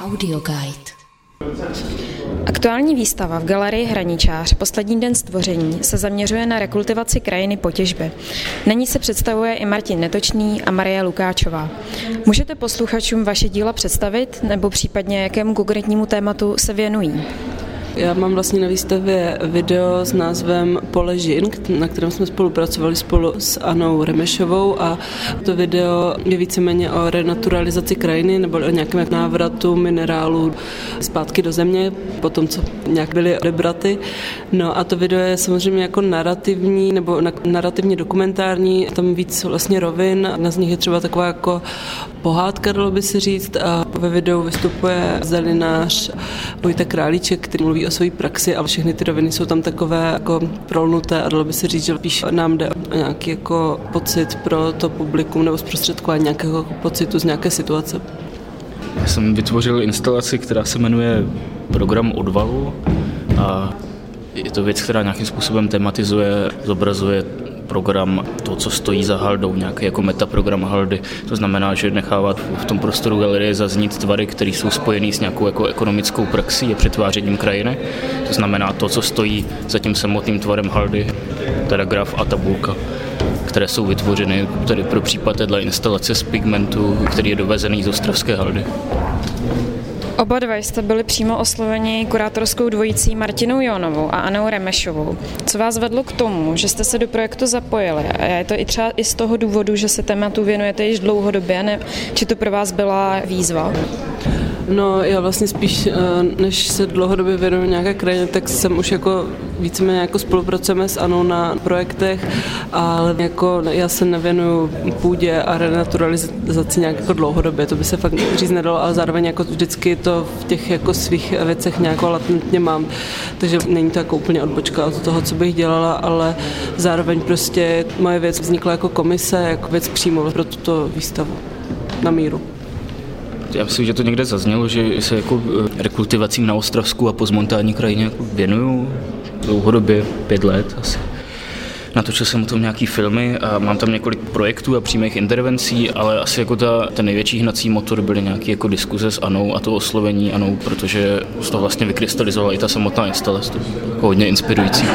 Audio Guide. Aktuální výstava v galerii Hraničář Poslední den stvoření se zaměřuje na rekultivaci krajiny po těžbě. Na ní se představuje i Martin Netočný a Marie Lukáčová. Můžete posluchačům vaše díla představit nebo případně jakému konkrétnímu tématu se věnují? Já mám vlastně na výstavě video s názvem Pole žin, na kterém jsme spolupracovali spolu s Anou Remešovou a to video je víceméně o renaturalizaci krajiny nebo o nějakém návratu minerálů zpátky do země, po tom, co nějak byly odebraty. No a to video je samozřejmě jako narrativní nebo narrativně dokumentární, tam víc vlastně rovin, na z nich je třeba taková jako pohádka, dalo by se říct a ve videu vystupuje zelinář Vojta Králíček, který mluví o své praxi a všechny ty roviny jsou tam takové jako prolnuté a dalo by se říct, že spíš nám jde o nějaký jako pocit pro to publikum nebo zprostředkování nějakého pocitu z nějaké situace. Já jsem vytvořil instalaci, která se jmenuje Program odvalu a je to věc, která nějakým způsobem tematizuje, zobrazuje program, to, co stojí za haldou, nějaký jako metaprogram haldy. To znamená, že nechává v tom prostoru galerie zaznít tvary, které jsou spojené s nějakou jako ekonomickou praxí a přetvářením krajiny. To znamená to, co stojí za tím samotným tvarem haldy, teda graf a tabulka které jsou vytvořeny tedy pro případ této instalace z pigmentu, který je dovezený z ostravské haldy. Oba dva jste byli přímo osloveni kurátorskou dvojicí Martinou Jonovou a Anou Remešovou. Co vás vedlo k tomu, že jste se do projektu zapojili? A je to i třeba i z toho důvodu, že se tématu věnujete již dlouhodobě, ne? či to pro vás byla výzva? No já vlastně spíš, eh, než se dlouhodobě věnuju nějaké krajině, tak jsem už jako víceméně jako spolupracujeme s Anou na projektech, ale jako já se nevěnuju půdě a renaturalizaci nějak jako dlouhodobě, to by se fakt říct nedalo, ale zároveň jako vždycky to v těch jako svých věcech nějak latentně mám, takže není to jako úplně odbočka od toho, co bych dělala, ale zároveň prostě moje věc vznikla jako komise, jako věc přímo pro tuto výstavu na míru. Já myslím, že to někde zaznělo, že se jako eh, rekultivacím na Ostravsku a pozmontální krajině jako věnuju dlouhodobě, pět let asi. Natočil jsem o tom nějaký filmy a mám tam několik projektů a přímých intervencí, ale asi jako ta, ten největší hnací motor byly nějaké jako diskuze s Anou a to oslovení Anou, protože z toho vlastně vykrystalizovala i ta samotná instalace. Jako hodně inspirující.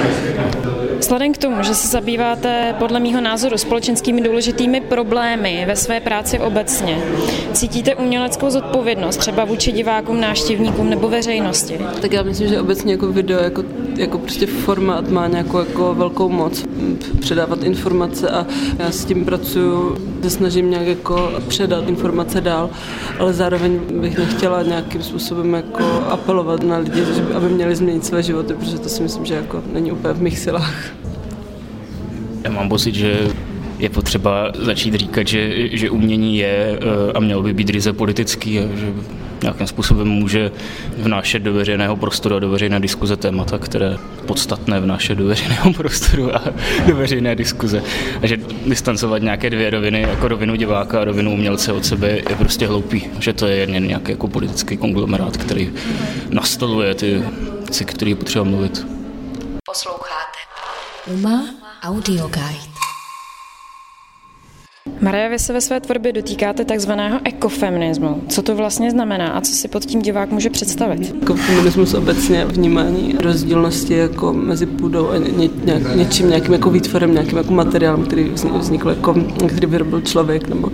Vzhledem k tomu, že se zabýváte podle mého názoru společenskými důležitými problémy ve své práci obecně, cítíte uměleckou zodpovědnost třeba vůči divákům, návštěvníkům nebo veřejnosti? Tak já myslím, že obecně jako video, jako, jako prostě formát má nějakou jako velkou moc předávat informace a já s tím pracuju, se snažím nějak jako předat informace dál, ale zároveň bych nechtěla nějakým způsobem jako apelovat na lidi, aby měli změnit své životy, protože to si myslím, že jako není úplně v mých silách. Já mám pocit, že je potřeba začít říkat, že, že umění je eh, a mělo by být ryze politický a že nějakým způsobem může vnášet do veřejného prostoru a do veřejné diskuze témata, které podstatné vnášet do veřejného prostoru a do veřejné diskuze. A že distancovat nějaké dvě roviny, jako rovinu diváka a rovinu umělce od sebe, je prostě hloupý. Že to je jen nějaký jako politický konglomerát, který nastoluje ty věci, které potřeba mluvit. Posloucháte Uma Audio Guide. Maria, vy se ve své tvorbě dotýkáte takzvaného ekofeminismu. Co to vlastně znamená a co si pod tím divák může představit? Ekofeminismus obecně vnímání rozdílnosti jako mezi půdou a ně, nějak, něčím, nějakým jako výtvorem, nějakým jako materiálem, který vznikl, jako, který vyrobil člověk nebo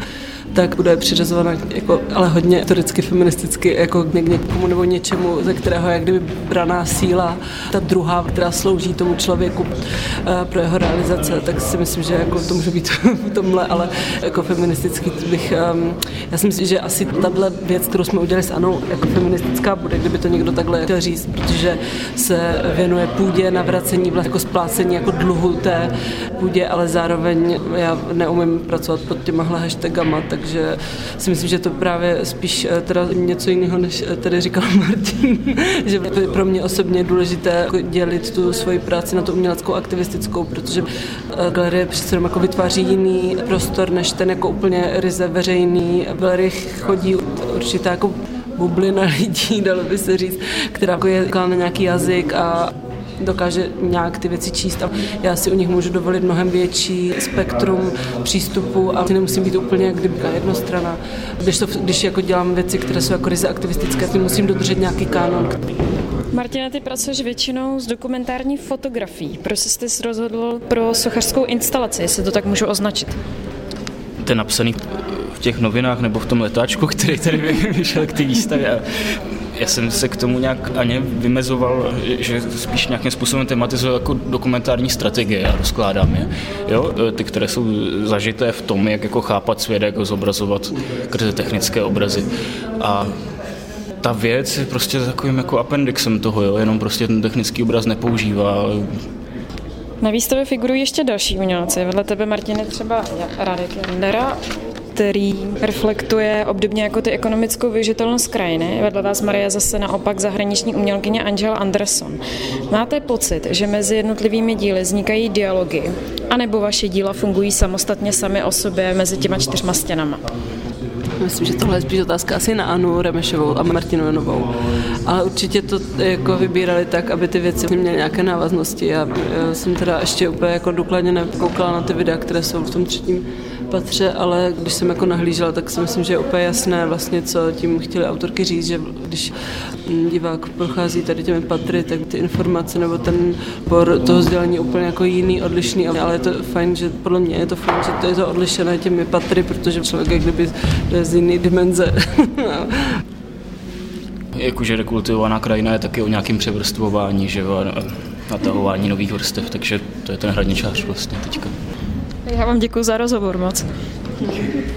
tak bude přiřazovaná jako, ale hodně historicky, feministicky jako k někomu nebo něčemu, ze kterého je kdyby braná síla, ta druhá, která slouží tomu člověku eh, pro jeho realizace, tak si myslím, že jako to může být v tomhle, ale jako feministický bych, um, já si myslím, že asi tahle věc, kterou jsme udělali s Anou, jako feministická bude, kdyby to někdo takhle chtěl říct, protože se věnuje půdě, navracení, vlastně jako splácení jako dluhu té půdě, ale zároveň já neumím pracovat pod těmahle hashtagama, tak takže si myslím, že to právě spíš eh, teda něco jiného, než eh, tady říkal Martin, že pro mě osobně důležité jako dělit tu svoji práci na tu uměleckou aktivistickou, protože eh, galerie přece jako vytváří jiný prostor, než ten jako úplně ryze veřejný. V galerii chodí určitá jako bublina lidí, dalo by se říct, která jako je na nějaký jazyk a dokáže nějak ty věci číst a já si u nich můžu dovolit mnohem větší spektrum přístupu a nemusím být úplně jak kdyby jednostrana. Když, to, když jako dělám věci, které jsou jako ryze aktivistické, tak musím dodržet nějaký kánon. Martina, ty pracuješ většinou s dokumentární fotografií. Proč jsi se rozhodl pro sochařskou instalaci, jestli to tak můžu označit? Ten napsaný v těch novinách nebo v tom letáčku, který tady vyšel k té výstavě. Já jsem se k tomu nějak ani vymezoval, že spíš nějakým způsobem tematizuju jako dokumentární strategie a rozkládám je. Jo? Ty, které jsou zažité v tom, jak jako chápat svět, jak ho zobrazovat skrze technické obrazy. A ta věc je prostě takovým jako appendixem toho, jo? jenom prostě ten technický obraz nepoužívá. Na výstavě figurují ještě další umělci. Vedle tebe, Martine, třeba Radek Jandera, který reflektuje obdobně jako ty ekonomickou využitelnost krajiny. Vedle vás, Maria, zase naopak zahraniční umělkyně Angela Anderson. Máte pocit, že mezi jednotlivými díly vznikají dialogy, anebo vaše díla fungují samostatně sami o sobě mezi těma čtyřma stěnama? Myslím, že tohle je spíš otázka asi na Anu Remešovou a Martinu Janovou. Ale určitě to jako vybírali tak, aby ty věci měly nějaké návaznosti. Já, já jsem teda ještě úplně jako důkladně nekoukala na ty videa, které jsou v tom třetím patře, ale když jsem jako nahlížela, tak si myslím, že je úplně jasné vlastně, co tím chtěli autorky říct, že když divák prochází tady těmi patry, tak ty informace nebo ten por toho je úplně jako jiný, odlišný, ale je to fajn, že podle mě je to fajn, že to je to odlišené těmi patry, protože člověk jak kdyby jde z jiný dimenze. Jakože rekultivovaná krajina je taky o nějakém převrstvování, že jo, natahování nových vrstev, takže to je ten hradničář vlastně teďka. Já vám děkuji za rozhovor moc.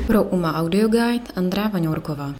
Pro UMA Audio Guide Andrá Vaňourková.